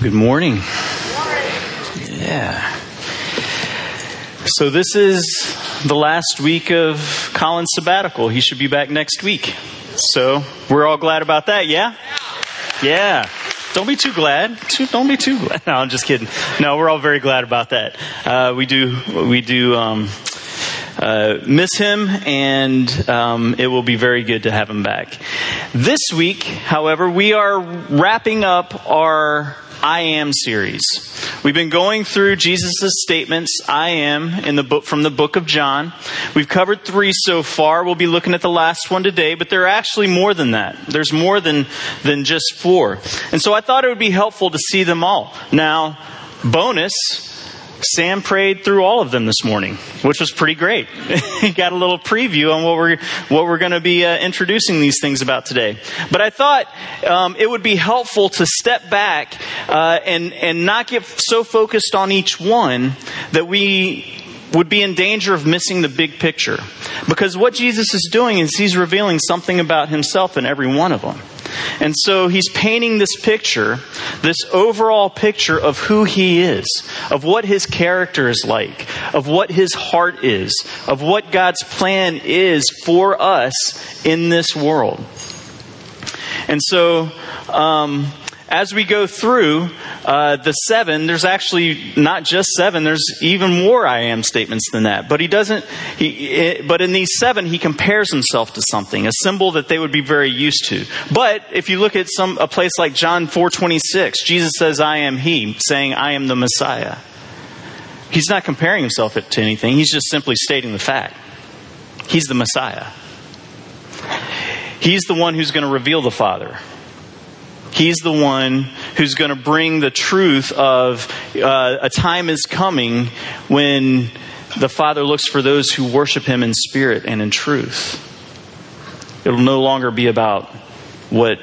Good morning. Yeah. So this is the last week of Colin's sabbatical. He should be back next week. So we're all glad about that, yeah? Yeah. Don't be too glad. Don't be too glad. No, I'm just kidding. No, we're all very glad about that. Uh, we do. We do. Um, uh, miss him, and um, it will be very good to have him back. This week, however, we are wrapping up our I am series. We've been going through Jesus' statements, I am, in the book, from the book of John. We've covered three so far. We'll be looking at the last one today, but there are actually more than that. There's more than, than just four. And so I thought it would be helpful to see them all. Now, bonus, Sam prayed through all of them this morning, which was pretty great. he got a little preview on what we're what we're going to be uh, introducing these things about today. But I thought um, it would be helpful to step back uh, and and not get so focused on each one that we would be in danger of missing the big picture. Because what Jesus is doing is he's revealing something about himself in every one of them. And so he's painting this picture, this overall picture of who he is, of what his character is like, of what his heart is, of what God's plan is for us in this world. And so, um, as we go through uh, the seven, there's actually not just seven. There's even more I am statements than that. But he doesn't. He, but in these seven, he compares himself to something, a symbol that they would be very used to. But if you look at some a place like John four twenty six, Jesus says, "I am He," saying, "I am the Messiah." He's not comparing himself to anything. He's just simply stating the fact. He's the Messiah. He's the one who's going to reveal the Father. He's the one who's going to bring the truth of uh, a time is coming when the Father looks for those who worship Him in spirit and in truth. It'll no longer be about what,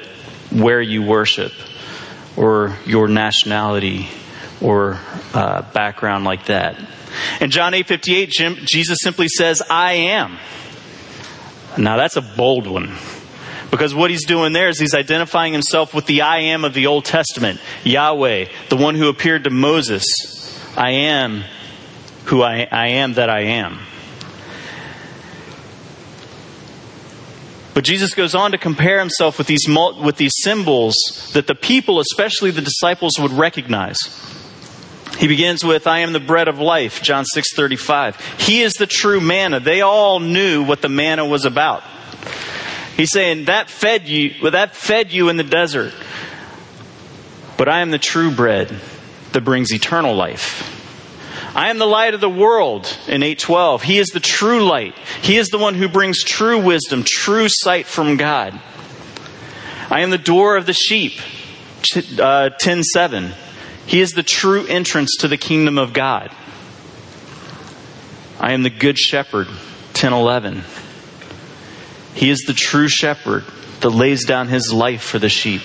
where you worship, or your nationality, or uh, background like that. In John eight fifty eight, Jesus simply says, "I am." Now that's a bold one. Because what he's doing there is he's identifying himself with the I am of the Old Testament, Yahweh, the one who appeared to Moses. I am who I, I am that I am. But Jesus goes on to compare himself with these, with these symbols that the people, especially the disciples, would recognize. He begins with, I am the bread of life, John 6 35. He is the true manna. They all knew what the manna was about. He's saying that fed you, well, that fed you in the desert. But I am the true bread that brings eternal life. I am the light of the world in 812. He is the true light. He is the one who brings true wisdom, true sight from God. I am the door of the sheep, uh, 10:7. He is the true entrance to the kingdom of God. I am the good shepherd, 10:11. He is the true shepherd that lays down his life for the sheep.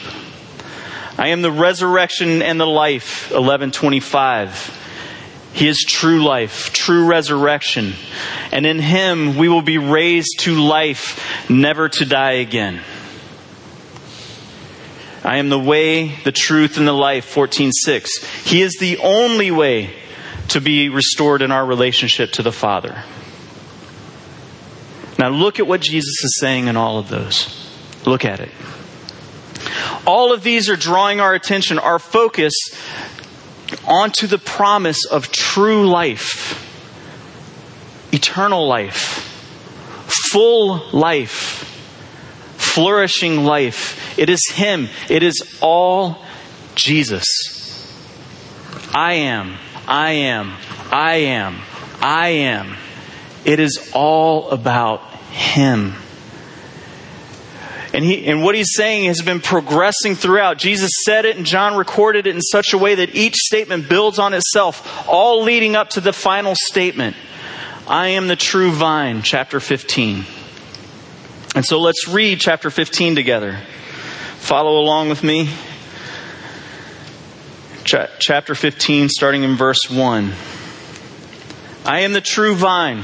I am the resurrection and the life, 1125. He is true life, true resurrection. And in him we will be raised to life, never to die again. I am the way, the truth, and the life, 14.6. He is the only way to be restored in our relationship to the Father. Now, look at what Jesus is saying in all of those. Look at it. All of these are drawing our attention, our focus onto the promise of true life, eternal life, full life, flourishing life. It is Him, it is all Jesus. I am, I am, I am, I am. It is all about him. And, he, and what he's saying has been progressing throughout. Jesus said it and John recorded it in such a way that each statement builds on itself, all leading up to the final statement I am the true vine, chapter 15. And so let's read chapter 15 together. Follow along with me. Ch- chapter 15, starting in verse 1. I am the true vine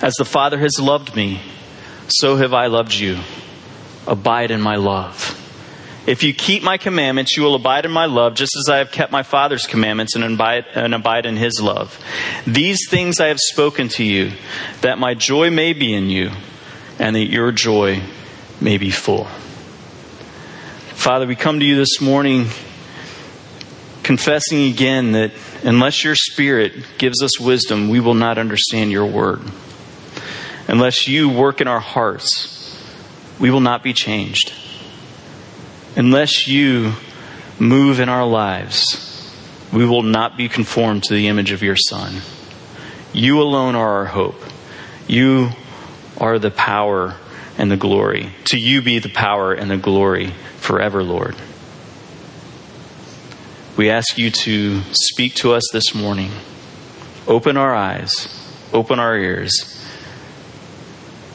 As the Father has loved me, so have I loved you. Abide in my love. If you keep my commandments, you will abide in my love, just as I have kept my Father's commandments and abide, and abide in his love. These things I have spoken to you, that my joy may be in you, and that your joy may be full. Father, we come to you this morning confessing again that unless your Spirit gives us wisdom, we will not understand your word. Unless you work in our hearts, we will not be changed unless you move in our lives, we will not be conformed to the image of your Son. You alone are our hope. You are the power and the glory. To you be the power and the glory forever, Lord. We ask you to speak to us this morning. Open our eyes, open our ears.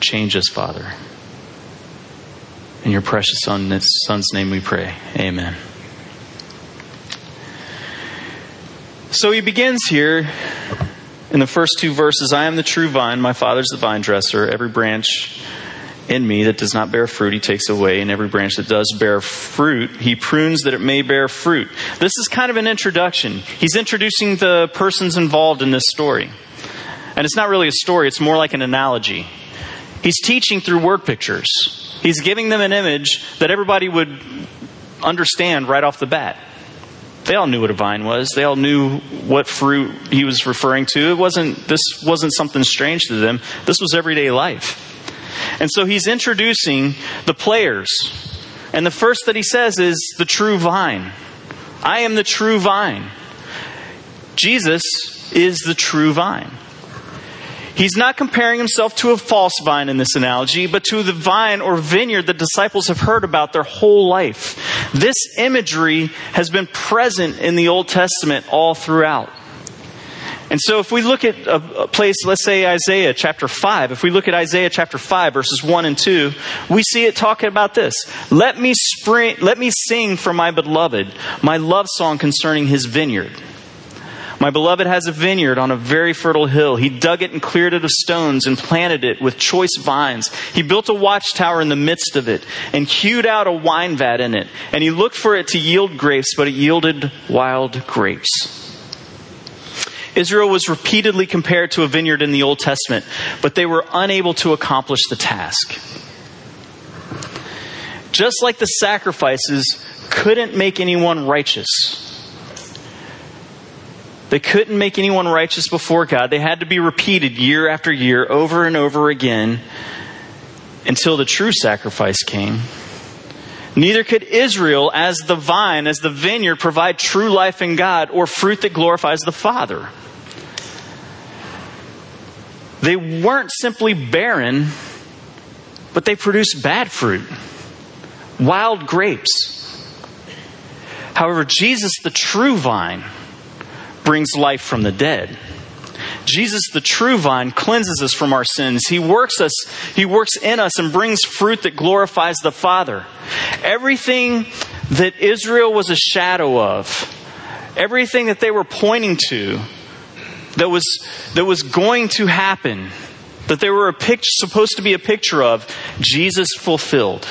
Change us, Father. In your precious son, Son's name we pray. Amen. So he begins here in the first two verses I am the true vine, my father's the vine dresser. Every branch in me that does not bear fruit, he takes away, and every branch that does bear fruit, he prunes that it may bear fruit. This is kind of an introduction. He's introducing the persons involved in this story. And it's not really a story, it's more like an analogy. He's teaching through word pictures. He's giving them an image that everybody would understand right off the bat. They all knew what a vine was. They all knew what fruit he was referring to. It wasn't this wasn't something strange to them. This was everyday life. And so he's introducing the players. And the first that he says is the true vine. I am the true vine. Jesus is the true vine. He's not comparing himself to a false vine in this analogy, but to the vine or vineyard the disciples have heard about their whole life. This imagery has been present in the Old Testament all throughout. And so, if we look at a place, let's say Isaiah chapter 5, if we look at Isaiah chapter 5, verses 1 and 2, we see it talking about this. Let me, spring, let me sing for my beloved my love song concerning his vineyard. My beloved has a vineyard on a very fertile hill. He dug it and cleared it of stones and planted it with choice vines. He built a watchtower in the midst of it and hewed out a wine vat in it. And he looked for it to yield grapes, but it yielded wild grapes. Israel was repeatedly compared to a vineyard in the Old Testament, but they were unable to accomplish the task. Just like the sacrifices couldn't make anyone righteous, they couldn't make anyone righteous before God. They had to be repeated year after year, over and over again, until the true sacrifice came. Neither could Israel, as the vine, as the vineyard, provide true life in God or fruit that glorifies the Father. They weren't simply barren, but they produced bad fruit, wild grapes. However, Jesus, the true vine, brings life from the dead. Jesus, the true vine, cleanses us from our sins. He works us, He works in us and brings fruit that glorifies the Father. Everything that Israel was a shadow of, everything that they were pointing to, that was, that was going to happen, that they were a picture, supposed to be a picture of, Jesus fulfilled.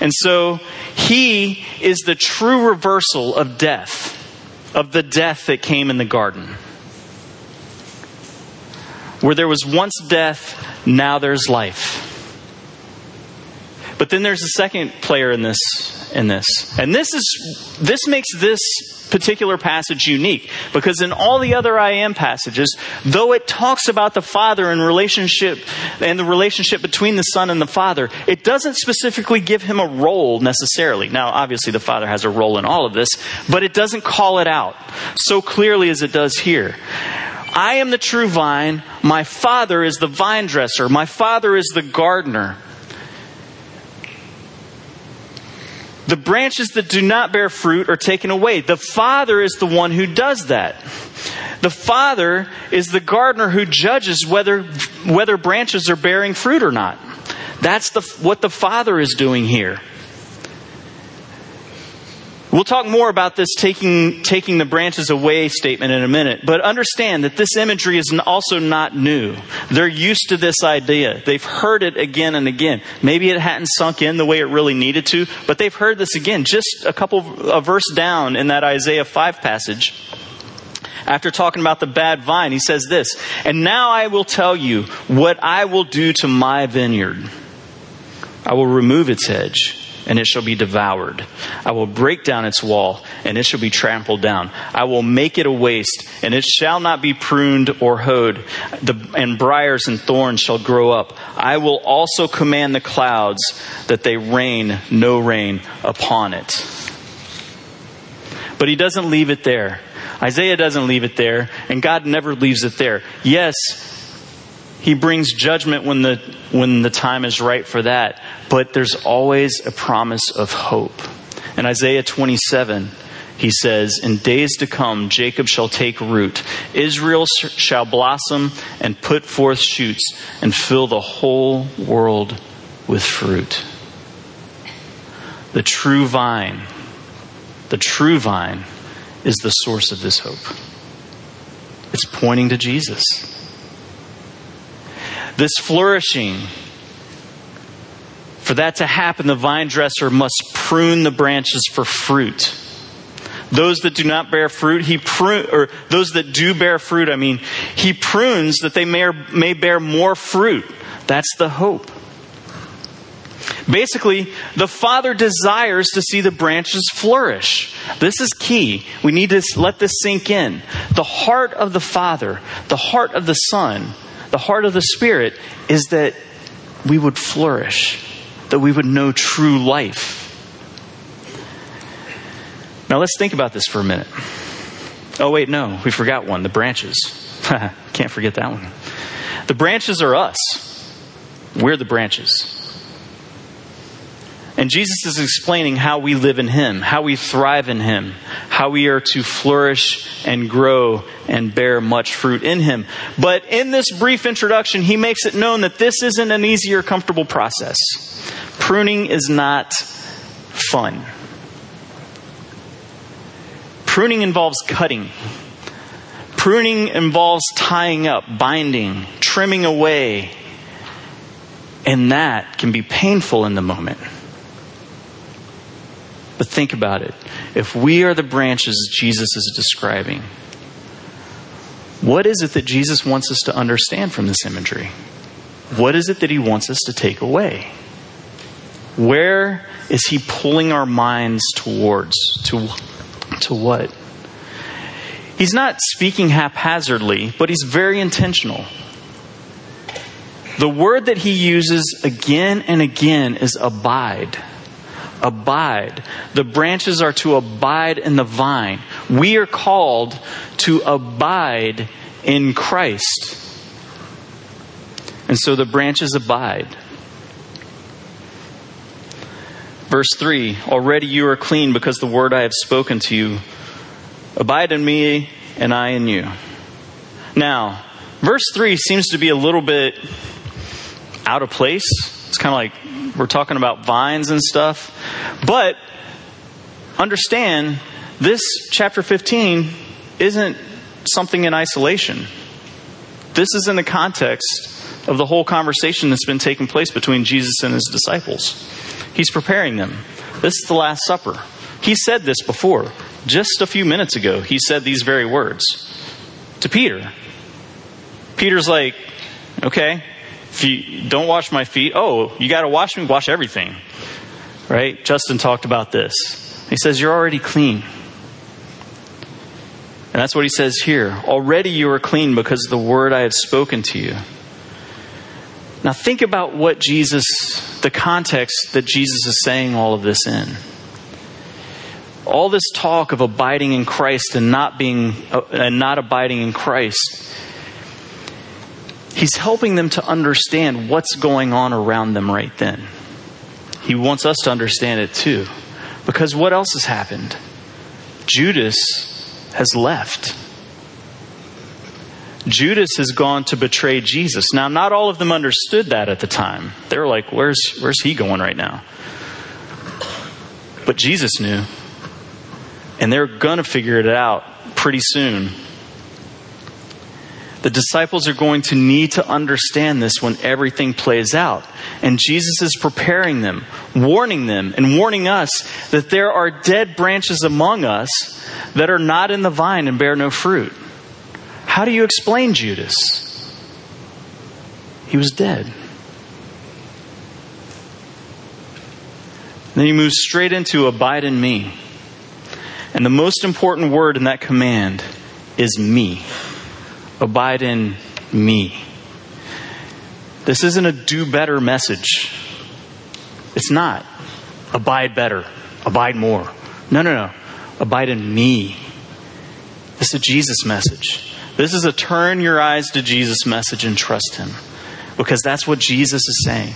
And so, He is the true reversal of death of the death that came in the garden. Where there was once death, now there's life. But then there's a second player in this in this. And this is this makes this particular passage unique because in all the other I am passages, though it talks about the Father and relationship and the relationship between the Son and the Father, it doesn't specifically give him a role necessarily. Now, obviously the Father has a role in all of this, but it doesn't call it out so clearly as it does here. I am the true vine, my Father is the vine dresser, my Father is the gardener. The branches that do not bear fruit are taken away. The Father is the one who does that. The Father is the gardener who judges whether, whether branches are bearing fruit or not. That's the, what the Father is doing here. We'll talk more about this taking, taking the branches away statement in a minute, but understand that this imagery is also not new. They're used to this idea. They've heard it again and again. Maybe it hadn't sunk in the way it really needed to, but they've heard this again, just a couple, a verse down in that Isaiah 5 passage. After talking about the bad vine, he says this, And now I will tell you what I will do to my vineyard. I will remove its hedge and it shall be devoured. I will break down its wall, and it shall be trampled down. I will make it a waste, and it shall not be pruned or hoed, the, and briars and thorns shall grow up. I will also command the clouds that they rain no rain upon it. But he doesn't leave it there. Isaiah doesn't leave it there, and God never leaves it there. Yes, he brings judgment when the, when the time is right for that. But there's always a promise of hope. In Isaiah 27, he says, In days to come, Jacob shall take root, Israel shall blossom and put forth shoots, and fill the whole world with fruit. The true vine, the true vine, is the source of this hope. It's pointing to Jesus. This flourishing, for that to happen, the vine dresser must prune the branches for fruit. Those that do not bear fruit, he prune, or those that do bear fruit, I mean, he prunes that they may, may bear more fruit. That's the hope. Basically, the Father desires to see the branches flourish. This is key. We need to let this sink in. The heart of the Father, the heart of the Son, the heart of the Spirit is that we would flourish, that we would know true life. Now let's think about this for a minute. Oh, wait, no, we forgot one the branches. Can't forget that one. The branches are us, we're the branches. And Jesus is explaining how we live in Him, how we thrive in Him, how we are to flourish and grow and bear much fruit in Him. But in this brief introduction, He makes it known that this isn't an easy or comfortable process. Pruning is not fun. Pruning involves cutting. Pruning involves tying up, binding, trimming away. And that can be painful in the moment. But think about it. If we are the branches Jesus is describing, what is it that Jesus wants us to understand from this imagery? What is it that he wants us to take away? Where is he pulling our minds towards? To, to what? He's not speaking haphazardly, but he's very intentional. The word that he uses again and again is abide abide. The branches are to abide in the vine. We are called to abide in Christ. And so the branches abide. Verse 3 Already you are clean because the word I have spoken to you. Abide in me, and I in you. Now, verse 3 seems to be a little bit out of place. It's kind of like we're talking about vines and stuff. But understand, this chapter 15 isn't something in isolation. This is in the context of the whole conversation that's been taking place between Jesus and his disciples. He's preparing them. This is the Last Supper. He said this before. Just a few minutes ago, he said these very words to Peter. Peter's like, okay, If you don't wash my feet, oh, you got to wash me, wash everything. Right? Justin talked about this. He says, You're already clean. And that's what he says here. Already you are clean because of the word I have spoken to you. Now think about what Jesus, the context that Jesus is saying all of this in. All this talk of abiding in Christ and not being uh, and not abiding in Christ. He's helping them to understand what's going on around them right then. He wants us to understand it too. Because what else has happened? Judas has left. Judas has gone to betray Jesus. Now, not all of them understood that at the time. They were like, where's, where's he going right now? But Jesus knew. And they're going to figure it out pretty soon. The disciples are going to need to understand this when everything plays out. And Jesus is preparing them, warning them, and warning us that there are dead branches among us that are not in the vine and bear no fruit. How do you explain Judas? He was dead. Then he moves straight into abide in me. And the most important word in that command is me. Abide in me. This isn't a do better message. It's not. Abide better. Abide more. No, no, no. Abide in me. This is a Jesus message. This is a turn your eyes to Jesus message and trust Him. Because that's what Jesus is saying.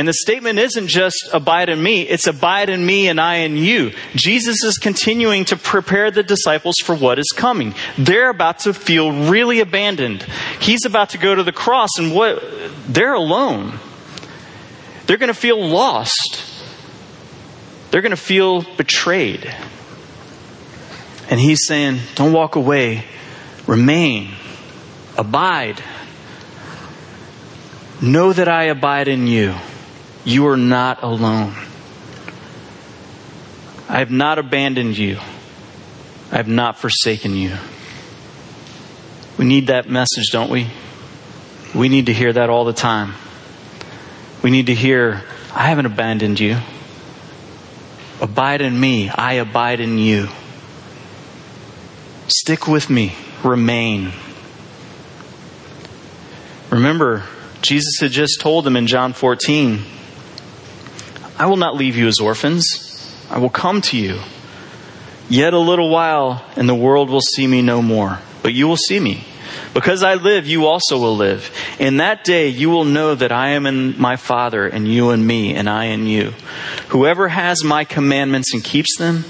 And the statement isn't just abide in me, it's abide in me and I in you. Jesus is continuing to prepare the disciples for what is coming. They're about to feel really abandoned. He's about to go to the cross and what they're alone. They're going to feel lost. They're going to feel betrayed. And he's saying, don't walk away. Remain. Abide. Know that I abide in you. You are not alone. I have not abandoned you. I have not forsaken you. We need that message, don't we? We need to hear that all the time. We need to hear, I haven't abandoned you. Abide in me. I abide in you. Stick with me. Remain. Remember, Jesus had just told them in John 14, I will not leave you as orphans. I will come to you. Yet a little while, and the world will see me no more. But you will see me. Because I live, you also will live. In that day, you will know that I am in my Father, and you in me, and I in you. Whoever has my commandments and keeps them,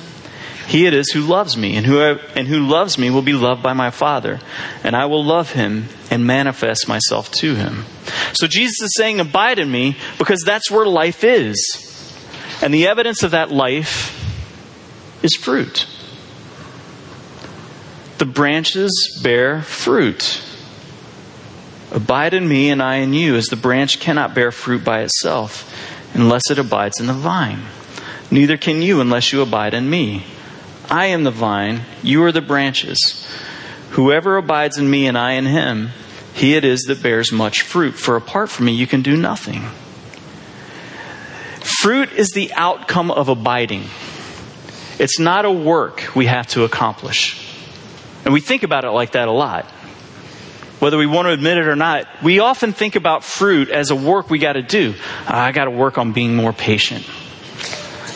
he it is who loves me, and who, and who loves me will be loved by my Father, and I will love him and manifest myself to him. So Jesus is saying, Abide in me, because that's where life is. And the evidence of that life is fruit. The branches bear fruit. Abide in me and I in you, as the branch cannot bear fruit by itself unless it abides in the vine. Neither can you unless you abide in me. I am the vine, you are the branches. Whoever abides in me and I in him, he it is that bears much fruit, for apart from me you can do nothing. Fruit is the outcome of abiding. It's not a work we have to accomplish. And we think about it like that a lot. Whether we want to admit it or not, we often think about fruit as a work we got to do. I got to work on being more patient.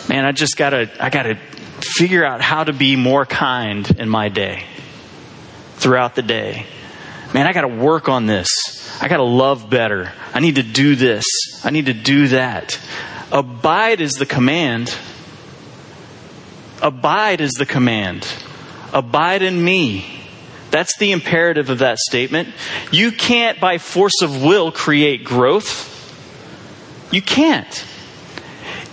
Man, I just got to I got to figure out how to be more kind in my day. Throughout the day. Man, I got to work on this. I got to love better. I need to do this. I need to do that. Abide is the command. Abide is the command. Abide in me. That's the imperative of that statement. You can't, by force of will, create growth. You can't.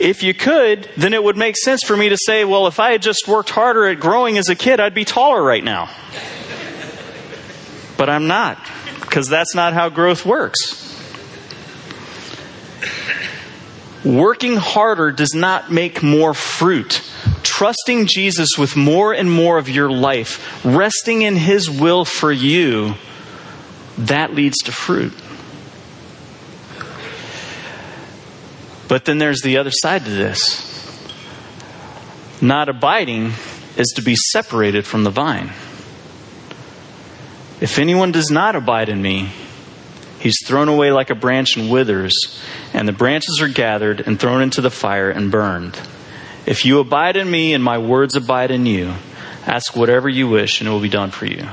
If you could, then it would make sense for me to say, well, if I had just worked harder at growing as a kid, I'd be taller right now. But I'm not, because that's not how growth works. Working harder does not make more fruit. Trusting Jesus with more and more of your life, resting in His will for you, that leads to fruit. But then there's the other side to this. Not abiding is to be separated from the vine. If anyone does not abide in me, he's thrown away like a branch and withers, and the branches are gathered and thrown into the fire and burned. If you abide in me and my words abide in you, ask whatever you wish and it will be done for you.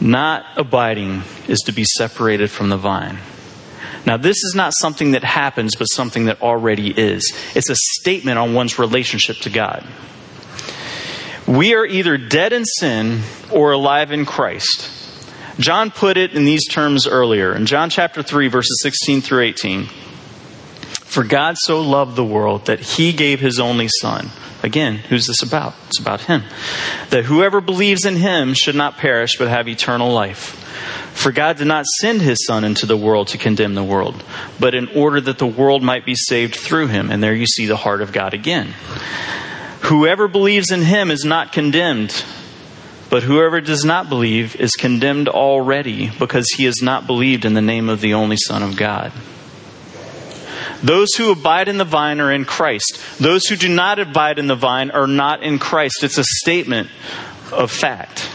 Not abiding is to be separated from the vine. Now, this is not something that happens, but something that already is. It's a statement on one's relationship to God. We are either dead in sin or alive in Christ. John put it in these terms earlier in John chapter 3, verses 16 through 18. For God so loved the world that he gave his only Son. Again, who's this about? It's about him. That whoever believes in him should not perish but have eternal life. For God did not send his Son into the world to condemn the world, but in order that the world might be saved through him. And there you see the heart of God again. Whoever believes in him is not condemned, but whoever does not believe is condemned already because he has not believed in the name of the only Son of God. Those who abide in the vine are in Christ. Those who do not abide in the vine are not in Christ. It's a statement of fact.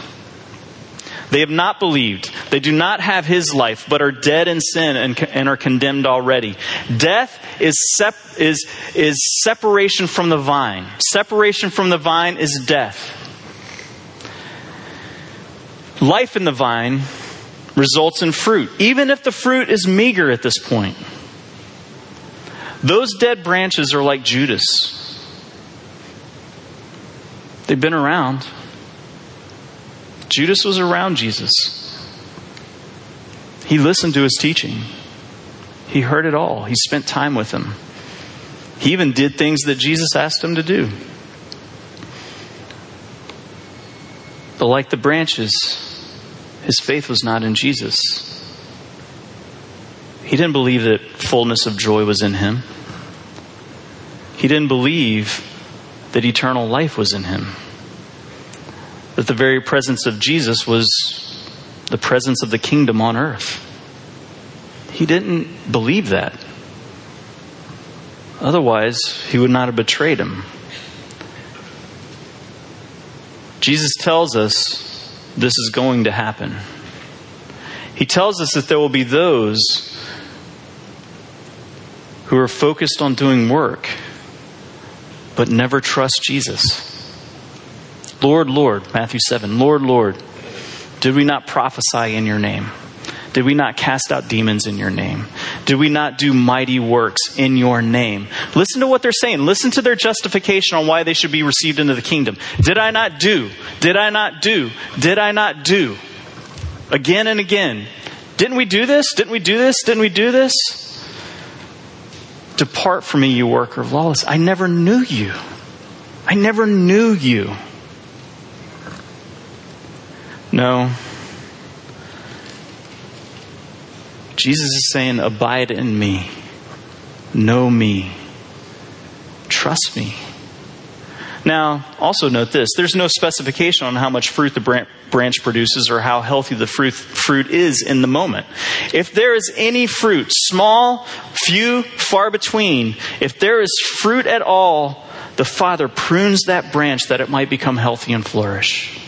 They have not believed. They do not have his life, but are dead in sin and, and are condemned already. Death is, sep- is, is separation from the vine. Separation from the vine is death. Life in the vine results in fruit, even if the fruit is meager at this point. Those dead branches are like Judas. They've been around. Judas was around Jesus. He listened to his teaching. He heard it all. He spent time with him. He even did things that Jesus asked him to do. But like the branches, his faith was not in Jesus. He didn't believe that fullness of joy was in him. He didn't believe that eternal life was in him. That the very presence of Jesus was the presence of the kingdom on earth. He didn't believe that. Otherwise, he would not have betrayed him. Jesus tells us this is going to happen. He tells us that there will be those who are focused on doing work but never trust Jesus. Lord, Lord, Matthew 7, Lord, Lord, did we not prophesy in your name? Did we not cast out demons in your name? Did we not do mighty works in your name? Listen to what they're saying. Listen to their justification on why they should be received into the kingdom. Did I not do? Did I not do? Did I not do? Again and again. Didn't we do this? Didn't we do this? Didn't we do this? Depart from me, you worker of lawless. I never knew you. I never knew you. No. Jesus is saying, Abide in me, know me, trust me. Now, also note this there's no specification on how much fruit the branch produces or how healthy the fruit, fruit is in the moment. If there is any fruit, small, few, far between, if there is fruit at all, the Father prunes that branch that it might become healthy and flourish.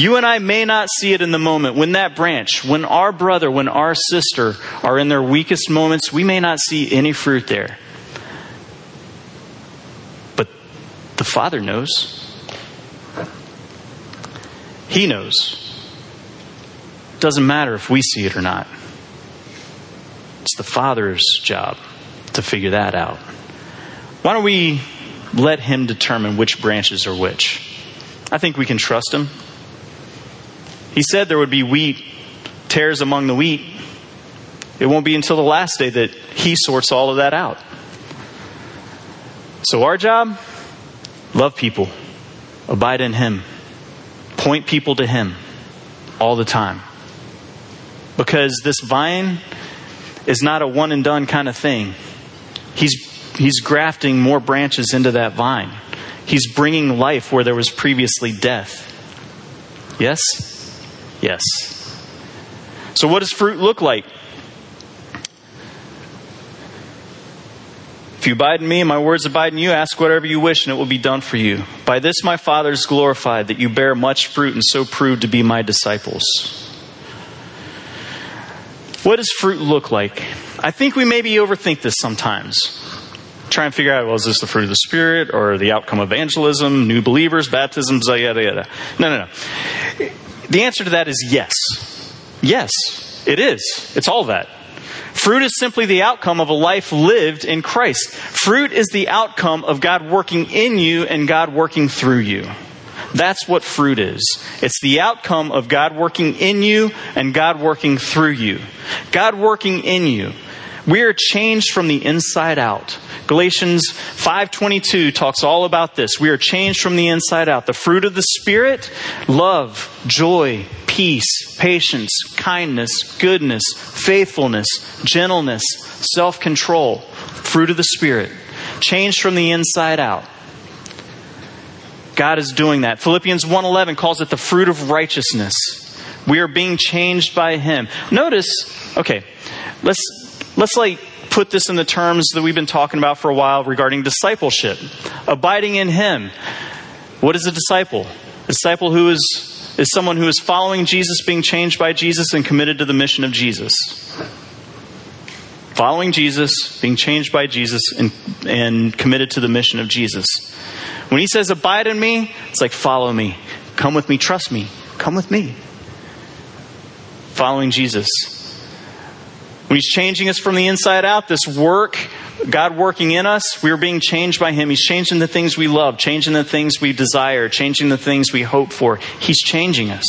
You and I may not see it in the moment. When that branch, when our brother, when our sister are in their weakest moments, we may not see any fruit there. But the Father knows. He knows. Doesn't matter if we see it or not. It's the Father's job to figure that out. Why don't we let Him determine which branches are which? I think we can trust Him. He said there would be wheat, tares among the wheat. It won't be until the last day that He sorts all of that out. So, our job Love people. Abide in Him. Point people to Him all the time. Because this vine is not a one and done kind of thing. He's, he's grafting more branches into that vine. He's bringing life where there was previously death. Yes? Yes. So, what does fruit look like? If you abide in me and my words abide in you, ask whatever you wish and it will be done for you. By this my Father is glorified, that you bear much fruit and so prove to be my disciples. What does fruit look like? I think we maybe overthink this sometimes. Try and figure out, well, is this the fruit of the Spirit or the outcome of evangelism, new believers, baptisms, yada, yada. No, no, no. The answer to that is yes. Yes, it is. It's all that. Fruit is simply the outcome of a life lived in Christ. Fruit is the outcome of God working in you and God working through you. That's what fruit is. It's the outcome of God working in you and God working through you. God working in you. We are changed from the inside out. Galatians 5:22 talks all about this. We are changed from the inside out. The fruit of the spirit, love, joy, peace, patience, kindness, goodness, faithfulness, gentleness, self-control. Fruit of the spirit. Changed from the inside out. God is doing that. Philippians 1:11 calls it the fruit of righteousness. We are being changed by him. Notice, okay, let's let's like put this in the terms that we've been talking about for a while regarding discipleship. Abiding in him. What is a disciple? A disciple who is is someone who is following Jesus, being changed by Jesus, and committed to the mission of Jesus. Following Jesus, being changed by Jesus, and, and committed to the mission of Jesus. When he says, Abide in me, it's like, Follow me. Come with me. Trust me. Come with me. Following Jesus. When he's changing us from the inside out, this work, God working in us, we're being changed by him. He's changing the things we love, changing the things we desire, changing the things we hope for. He's changing us.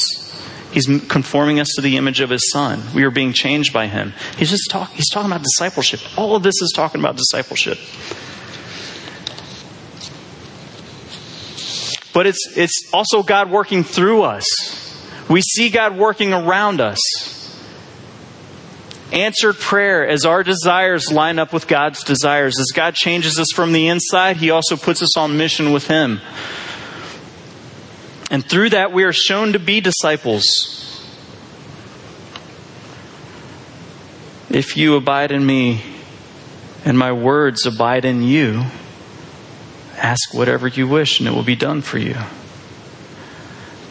He's conforming us to the image of his son. We are being changed by him. He's just talking, he's talking about discipleship. All of this is talking about discipleship. But it's, it's also God working through us. We see God working around us. Answered prayer as our desires line up with God's desires. As God changes us from the inside, He also puts us on mission with Him. And through that, we are shown to be disciples. If you abide in me and my words abide in you, Ask whatever you wish, and it will be done for you.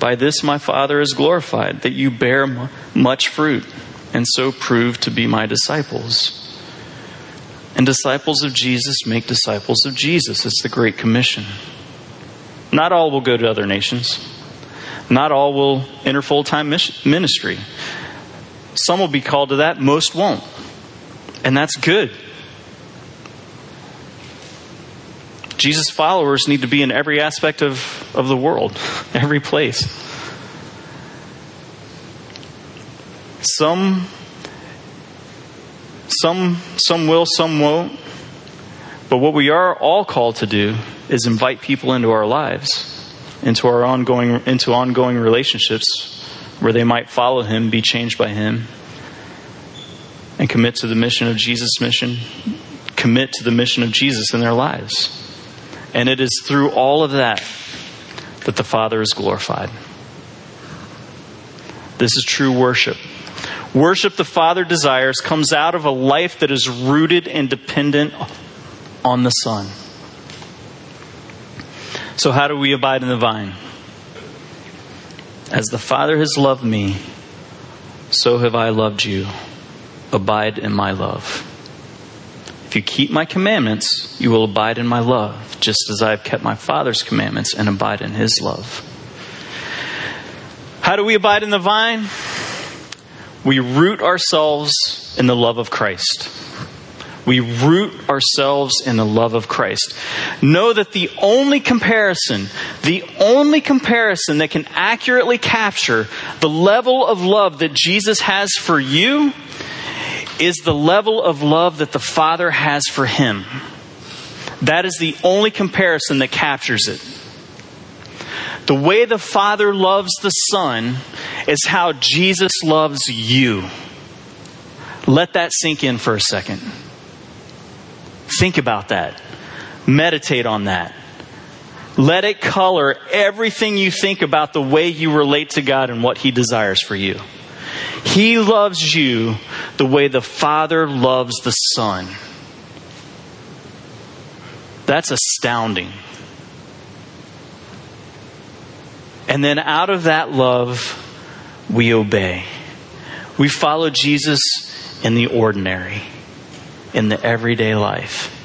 By this my Father is glorified, that you bear much fruit, and so prove to be my disciples. And disciples of Jesus make disciples of Jesus. It's the Great Commission. Not all will go to other nations. Not all will enter full time ministry. Some will be called to that, most won't. And that's good. Jesus' followers need to be in every aspect of, of the world, every place. Some, some, some will, some won't. But what we are all called to do is invite people into our lives, into our ongoing, into ongoing relationships where they might follow Him, be changed by Him, and commit to the mission of Jesus' mission, commit to the mission of Jesus in their lives. And it is through all of that that the Father is glorified. This is true worship. Worship the Father desires comes out of a life that is rooted and dependent on the Son. So, how do we abide in the vine? As the Father has loved me, so have I loved you. Abide in my love. If you keep my commandments, you will abide in my love, just as I have kept my Father's commandments and abide in his love. How do we abide in the vine? We root ourselves in the love of Christ. We root ourselves in the love of Christ. Know that the only comparison, the only comparison that can accurately capture the level of love that Jesus has for you is the level of love that the Father has for him. That is the only comparison that captures it. The way the Father loves the Son is how Jesus loves you. Let that sink in for a second. Think about that. Meditate on that. Let it color everything you think about the way you relate to God and what He desires for you. He loves you the way the Father loves the Son. That's astounding. And then out of that love, we obey. We follow Jesus in the ordinary, in the everyday life.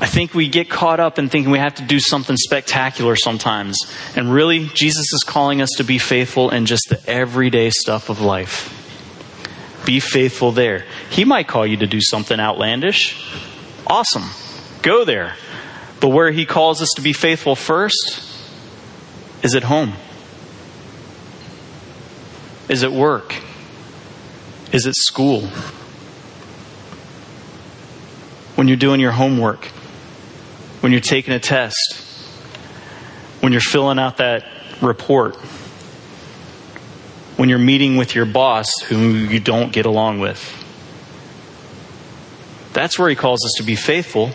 I think we get caught up in thinking we have to do something spectacular sometimes. And really, Jesus is calling us to be faithful in just the everyday stuff of life. Be faithful there. He might call you to do something outlandish. Awesome. Go there. But where He calls us to be faithful first is it home, is it work, is it school, when you're doing your homework when you're taking a test, when you're filling out that report, when you're meeting with your boss whom you don't get along with. That's where he calls us to be faithful.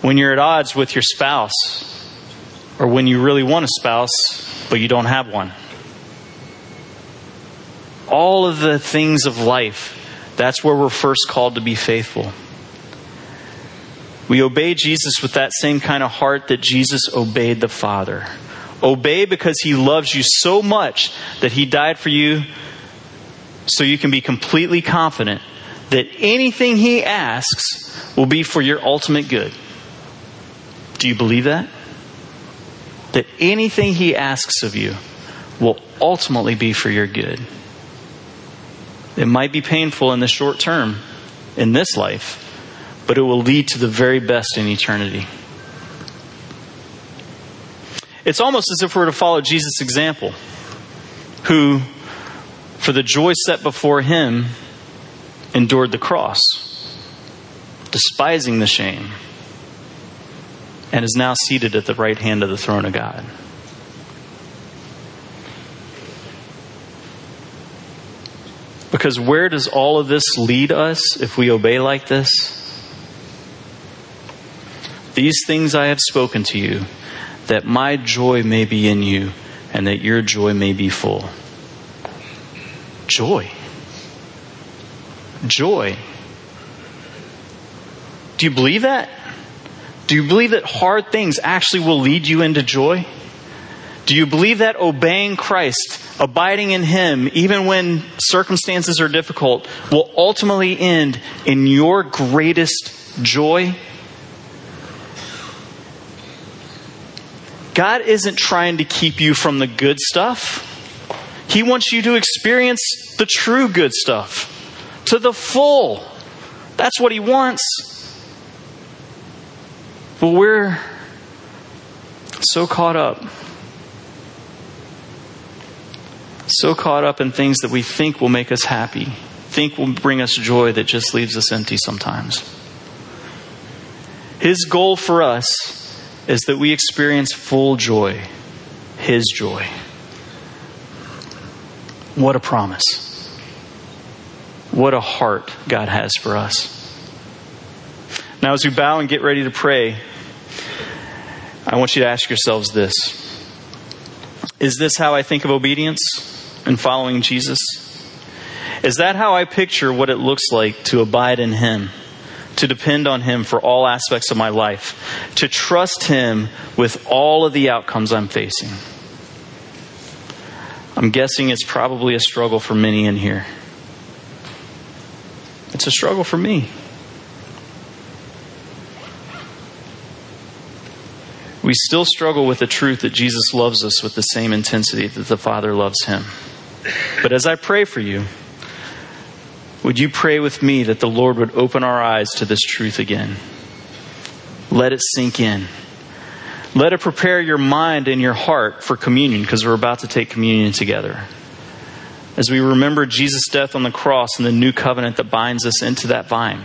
When you're at odds with your spouse, or when you really want a spouse, but you don't have one. All of the things of life, that's where we're first called to be faithful. We obey Jesus with that same kind of heart that Jesus obeyed the Father. Obey because he loves you so much that he died for you so you can be completely confident that anything he asks will be for your ultimate good. Do you believe that? That anything he asks of you will ultimately be for your good. It might be painful in the short term, in this life, but it will lead to the very best in eternity. It's almost as if we're to follow Jesus' example, who, for the joy set before him, endured the cross, despising the shame, and is now seated at the right hand of the throne of God. Because where does all of this lead us if we obey like this? These things I have spoken to you, that my joy may be in you, and that your joy may be full. Joy. Joy. Do you believe that? Do you believe that hard things actually will lead you into joy? Do you believe that obeying Christ, abiding in Him, even when circumstances are difficult, will ultimately end in your greatest joy? God isn't trying to keep you from the good stuff. He wants you to experience the true good stuff to the full. That's what He wants. But we're so caught up. So caught up in things that we think will make us happy, think will bring us joy that just leaves us empty sometimes. His goal for us is that we experience full joy, His joy. What a promise. What a heart God has for us. Now, as we bow and get ready to pray, I want you to ask yourselves this Is this how I think of obedience and following Jesus? Is that how I picture what it looks like to abide in Him? to depend on Him for all aspects of my life, to trust Him with all of the outcomes I'm facing. I'm guessing it's probably a struggle for many in here. It's a struggle for me. We still struggle with the truth that Jesus loves us with the same intensity that the Father loves Him. But as I pray for you, would you pray with me that the Lord would open our eyes to this truth again? Let it sink in. Let it prepare your mind and your heart for communion because we're about to take communion together. As we remember Jesus' death on the cross and the new covenant that binds us into that vine,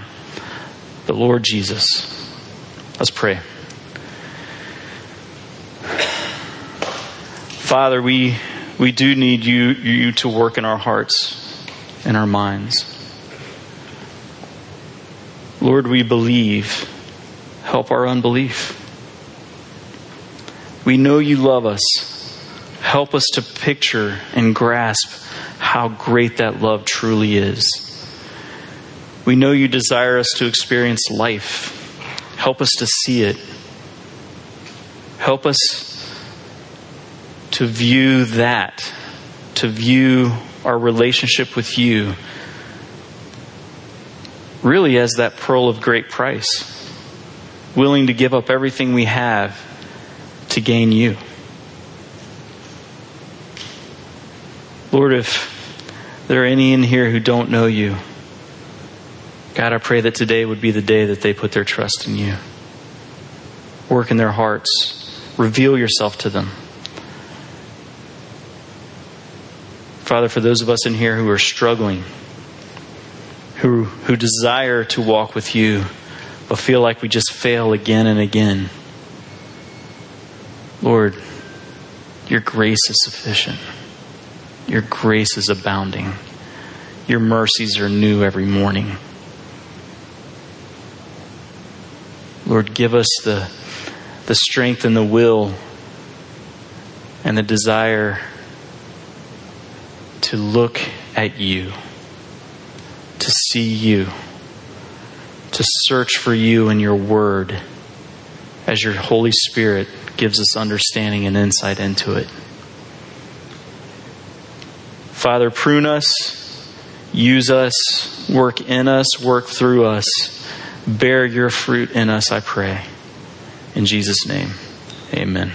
the Lord Jesus. Let's pray. Father, we, we do need you, you to work in our hearts and our minds. Lord, we believe. help our unbelief. We know you love us. Help us to picture and grasp how great that love truly is. We know you desire us to experience life. Help us to see it. Help us to view that, to view our relationship with you really as that pearl of great price, willing to give up everything we have to gain you. Lord, if there are any in here who don't know you, God, I pray that today would be the day that they put their trust in you. Work in their hearts, reveal yourself to them. Father, for those of us in here who are struggling, who, who desire to walk with you, but feel like we just fail again and again, Lord, your grace is sufficient. Your grace is abounding. Your mercies are new every morning. Lord, give us the, the strength and the will and the desire to look at you, to see you, to search for you in your word as your Holy Spirit gives us understanding and insight into it. Father, prune us, use us, work in us, work through us, bear your fruit in us, I pray. In Jesus' name, amen.